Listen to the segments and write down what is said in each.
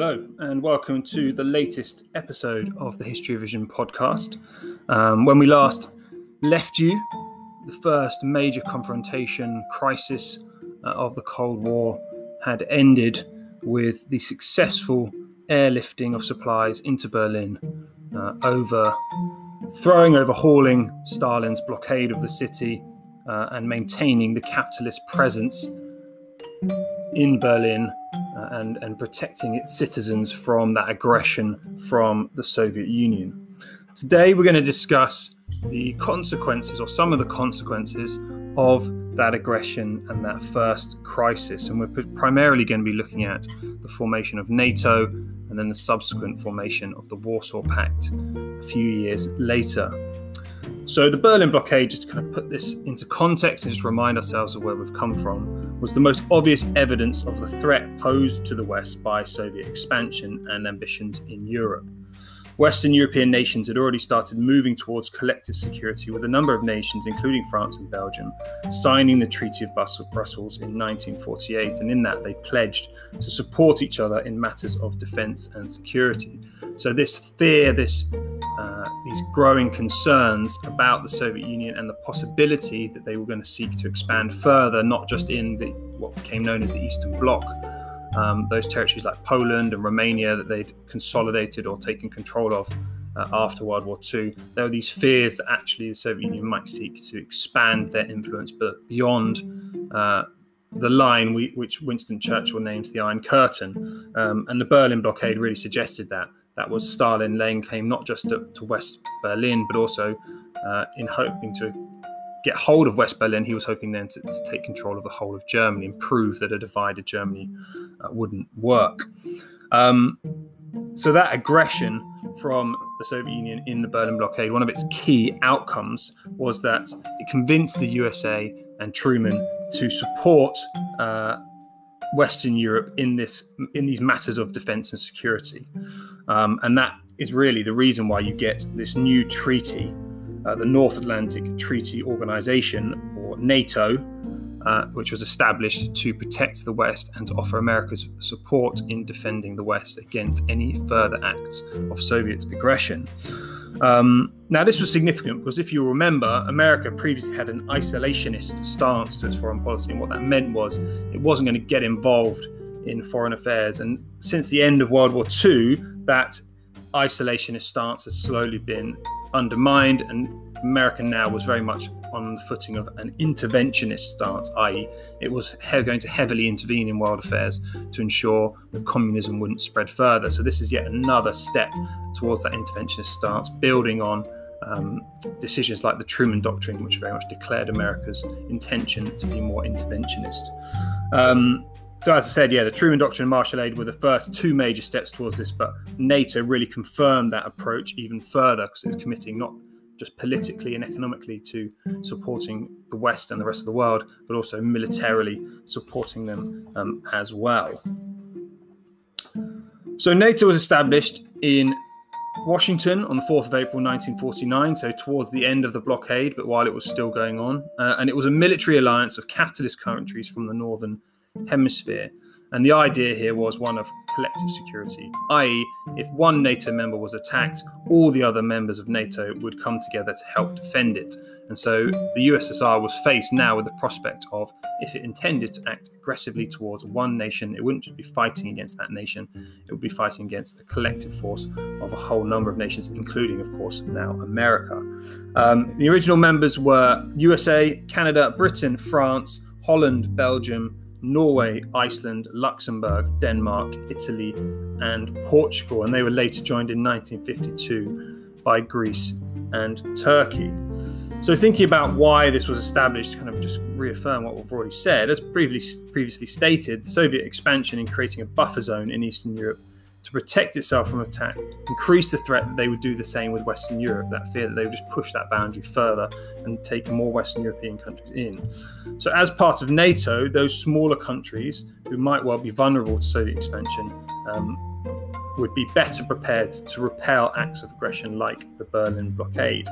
Hello, and welcome to the latest episode of the History Vision podcast. Um, when we last left you, the first major confrontation crisis uh, of the Cold War had ended with the successful airlifting of supplies into Berlin, uh, over throwing overhauling Stalin's blockade of the city uh, and maintaining the capitalist presence in Berlin uh, and, and protecting its citizens from that aggression from the Soviet Union. Today, we're going to discuss the consequences, or some of the consequences, of that aggression and that first crisis. And we're primarily going to be looking at the formation of NATO and then the subsequent formation of the Warsaw Pact a few years later. So, the Berlin blockade, just to kind of put this into context and just remind ourselves of where we've come from, was the most obvious evidence of the threat posed to the West by Soviet expansion and ambitions in Europe. Western European nations had already started moving towards collective security, with a number of nations, including France and Belgium, signing the Treaty of Brussels in 1948. And in that, they pledged to support each other in matters of defence and security. So, this fear, this uh, these growing concerns about the Soviet Union and the possibility that they were going to seek to expand further, not just in the what became known as the Eastern Bloc, um, those territories like Poland and Romania that they'd consolidated or taken control of uh, after World War II. There were these fears that actually the Soviet Union might seek to expand their influence, but beyond uh, the line we, which Winston Churchill names the Iron Curtain. Um, and the Berlin blockade really suggested that. That was Stalin laying claim not just to, to West Berlin, but also uh, in hoping to get hold of West Berlin, he was hoping then to, to, take control of the whole of Germany and prove that a divided Germany uh, wouldn't work. Um, so that aggression from the Soviet Union in the Berlin blockade, one of its key outcomes was that it convinced the USA and Truman to support uh, Western Europe in this in these matters of defence and security, um, and that is really the reason why you get this new treaty uh, the North Atlantic Treaty Organization, or NATO, uh, which was established to protect the West and to offer America's support in defending the West against any further acts of Soviet aggression. Um, now, this was significant because if you remember, America previously had an isolationist stance to its foreign policy, and what that meant was it wasn't going to get involved in foreign affairs. And since the end of World War II, that isolationist stance has slowly been undermined, and America now was very much on the footing of an interventionist stance, i.e., it was he- going to heavily intervene in world affairs to ensure that communism wouldn't spread further. So, this is yet another step towards that interventionist stance, building on um, decisions like the Truman Doctrine, which very much declared America's intention to be more interventionist. Um, so, as I said, yeah, the Truman Doctrine and Marshall Aid were the first two major steps towards this, but NATO really confirmed that approach even further because it's committing not just politically and economically to supporting the West and the rest of the world, but also militarily supporting them um, as well. So, NATO was established in Washington on the 4th of April 1949, so towards the end of the blockade, but while it was still going on. Uh, and it was a military alliance of capitalist countries from the northern hemisphere. And the idea here was one of collective security, i.e., if one NATO member was attacked, all the other members of NATO would come together to help defend it. And so the USSR was faced now with the prospect of if it intended to act aggressively towards one nation, it wouldn't just be fighting against that nation, it would be fighting against the collective force of a whole number of nations, including, of course, now America. Um, the original members were USA, Canada, Britain, France, Holland, Belgium, Norway, Iceland, Luxembourg, Denmark, Italy, and Portugal, and they were later joined in 1952 by Greece and Turkey. So, thinking about why this was established, kind of just reaffirm what we've already said. As previously, previously stated, the Soviet expansion in creating a buffer zone in Eastern Europe to protect itself from attack, increase the threat that they would do the same with Western Europe, that fear that they would just push that boundary further and take more Western European countries in. So, as part of NATO, those smaller countries who might well be vulnerable to Soviet expansion um, would be better prepared to repel acts of aggression like the Berlin blockade.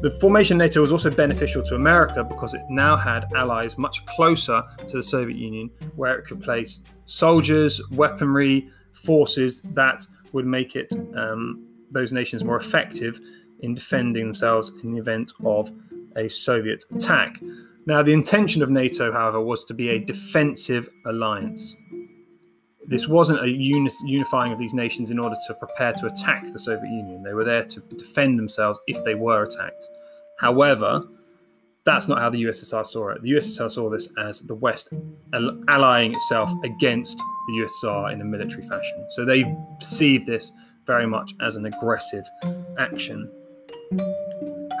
The formation of NATO was also beneficial to America because it now had allies much closer to the Soviet Union where it could place soldiers, weaponry, forces that would make it um, those nations more effective in defending themselves in the event of a Soviet attack. Now, the intention of NATO, however, was to be a defensive alliance. This wasn't a uni- unifying of these nations in order to prepare to attack the Soviet Union. They were there to defend themselves if they were attacked. However, that's not how the USSR saw it. The USSR saw this as the West allying itself against the USSR in a military fashion. So they perceived this very much as an aggressive action.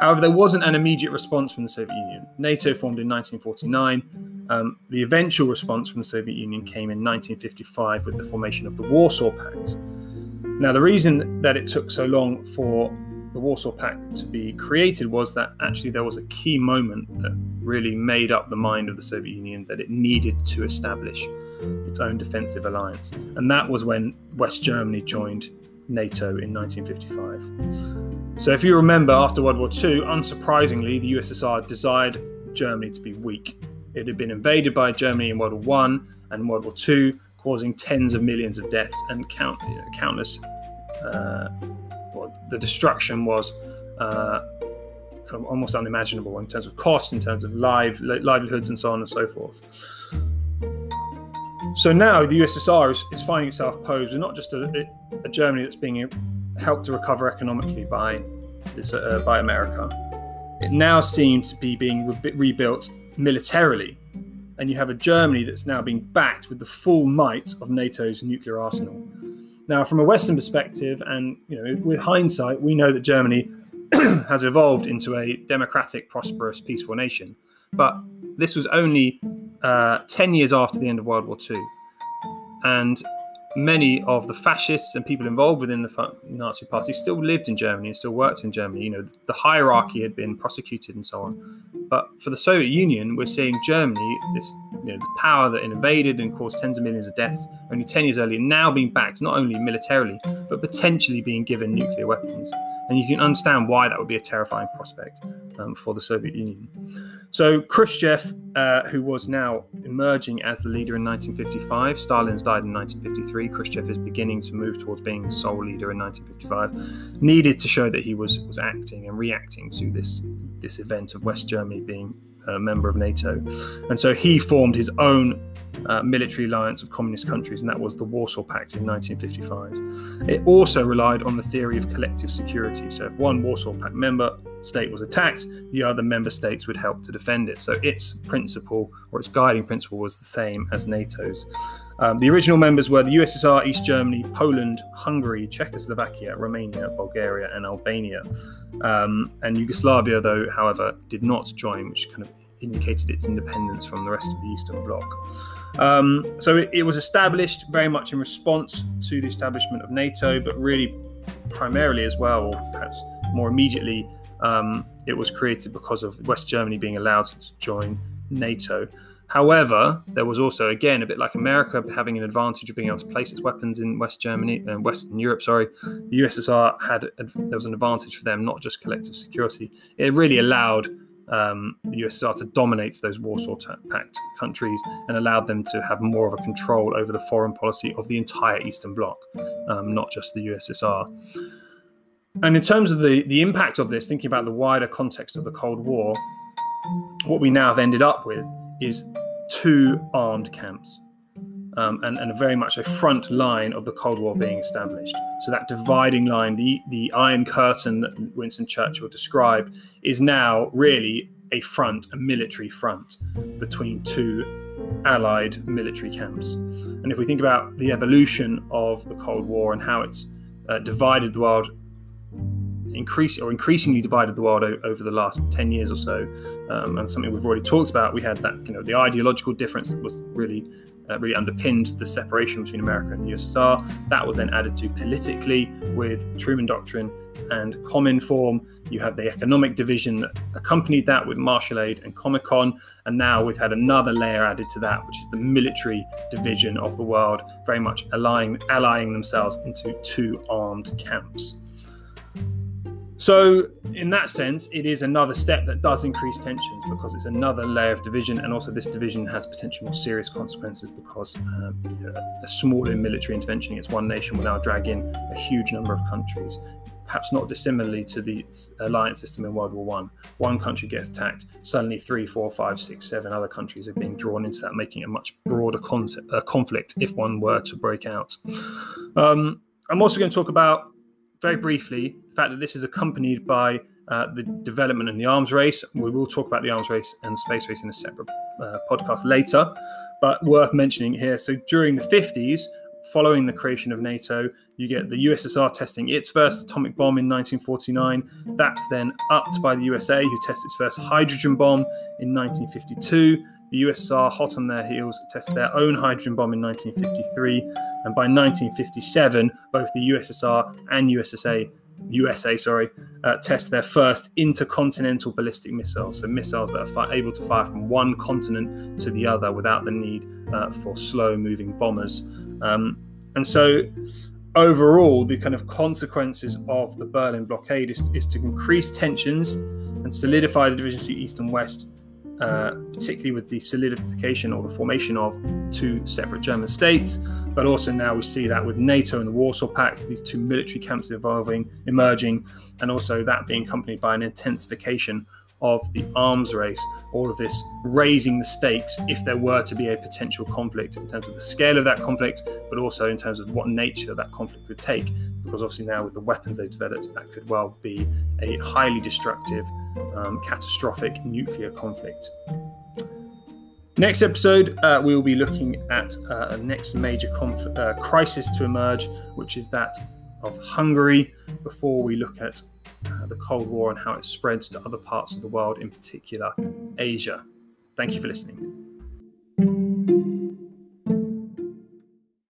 However, there wasn't an immediate response from the Soviet Union. NATO formed in 1949. Um, the eventual response from the Soviet Union came in 1955 with the formation of the Warsaw Pact. Now, the reason that it took so long for the Warsaw Pact to be created was that actually there was a key moment that really made up the mind of the Soviet Union that it needed to establish its own defensive alliance. And that was when West Germany joined NATO in 1955. So, if you remember, after World War II, unsurprisingly, the USSR desired Germany to be weak. It had been invaded by Germany in World War I and World War II, causing tens of millions of deaths and count, you know, countless. Uh, the destruction was uh, almost unimaginable in terms of cost, in terms of live, livelihoods, and so on and so forth. So now the USSR is, is finding itself posed with not just a, a, Germany that's being helped to recover economically by this uh, by America. It now seems to be being re- rebuilt militarily, and you have a Germany that's now being backed with the full might of NATO's nuclear arsenal. Now, from a Western perspective, and you know, with hindsight, we know that Germany has evolved into a democratic, prosperous, peaceful nation. But this was only uh, 10 years after the end of World War II. And many of the fascists and people involved within the Nazi party still lived in Germany and still worked in Germany. You know, the hierarchy had been prosecuted and so on. But for the Soviet Union, we're seeing Germany, this you know, the power that invaded and caused tens of millions of deaths only 10 years earlier, now being backed not only militarily, but potentially being given nuclear weapons. And you can understand why that would be a terrifying prospect um, for the Soviet Union. So Khrushchev, uh, who was now emerging as the leader in 1955, Stalin's died in 1953. Khrushchev is beginning to move towards being sole leader in 1955. Needed to show that he was was acting and reacting to this this event of West Germany being member of NATO, and so he formed his own uh, military alliance of communist countries, and that was the Warsaw Pact in 1955. It also relied on the theory of collective security. So, if one Warsaw Pact member state was attacked, the other member states would help to defend it. So, its principle or its guiding principle was the same as NATO's. Um, the original members were the USSR, East Germany, Poland, Hungary, Czechoslovakia, Romania, Bulgaria, and Albania. Um, and Yugoslavia, though, however, did not join, which kind of indicated its independence from the rest of the Eastern Bloc. Um, so it, it, was established very much in response to the establishment of NATO, but really primarily as well, or perhaps more immediately, um, it was created because of West Germany being allowed to join NATO. However, there was also, again, a bit like America having an advantage of being able to place its weapons in West Germany and uh, Western Europe. Sorry, the USSR had there was an advantage for them, not just collective security. It really allowed um, the USSR to dominate those Warsaw Pact countries and allowed them to have more of a control over the foreign policy of the entire Eastern Bloc, um, not just the USSR. And in terms of the, the impact of this, thinking about the wider context of the Cold War, what we now have ended up with is two armed camps um, and, and very much a front line of the Cold War being established. So that dividing line, the, the Iron Curtain that Winston Churchill described, is now really a front, a military front between two allied military camps. And if we think about the evolution of the Cold War and how it's uh, divided the world increase or increasingly divided the world o- over the last 10 years or so um, and something we've already talked about we had that you know the ideological difference that was really uh, really underpinned the separation between America and the USSR. That was then added to politically with Truman Doctrine and Cominform. You have the economic division that accompanied that with Marshall Aid and Comecon. And now we've had another layer added to that, which is the military division of the world, very much allying, allying themselves into two armed camps. So, in that sense, it is another step that does increase tensions because it's another layer of division, and also this division has potentially more serious consequences because um, you know, a smaller military intervention against one nation will now drag in a huge number of countries. Perhaps not dissimilarly to the alliance system in World War One. One country gets attacked, suddenly three, four, five, six, seven other countries are being drawn into that, making a much broader con- uh, conflict if one were to break out. Um, I'm also going to talk about very briefly the fact that this is accompanied by uh, the development in the arms race. We will talk about the arms race and space race in a separate uh, podcast later, but worth mentioning here. So during the 50s, following the creation of NATO, you get the USSR testing its first atomic bomb in 1949. That's then upped by the USA, who tests its first hydrogen bomb in 1952. The USSR, hot on their heels, tested their own hydrogen bomb in 1953, and by 1957, both the USSR and USSA, USA, sorry, uh, test their first intercontinental ballistic missiles, so missiles that are fi- able to fire from one continent to the other without the need uh, for slow-moving bombers. Um, and so, overall, the kind of consequences of the Berlin blockade is, is to increase tensions and solidify the divisions between East and West uh, particularly with the solidification or the formation of two separate German states. But also now we see that with NATO and the Warsaw Pact, these two military camps evolving, emerging, and also that being accompanied by an intensification of the arms race. All of this raising the stakes if there were to be a potential conflict in terms of the scale of that conflict, but also in terms of what nature that conflict would take. Because obviously now with the weapons they've developed, that could well be a highly destructive, um, catastrophic nuclear conflict. Next episode, uh, we will be looking at uh, a next major conf- uh, crisis to emerge, which is that of Hungary, before we look at uh, the Cold War and how it spreads to other parts of the world, in particular Asia. Thank you for listening.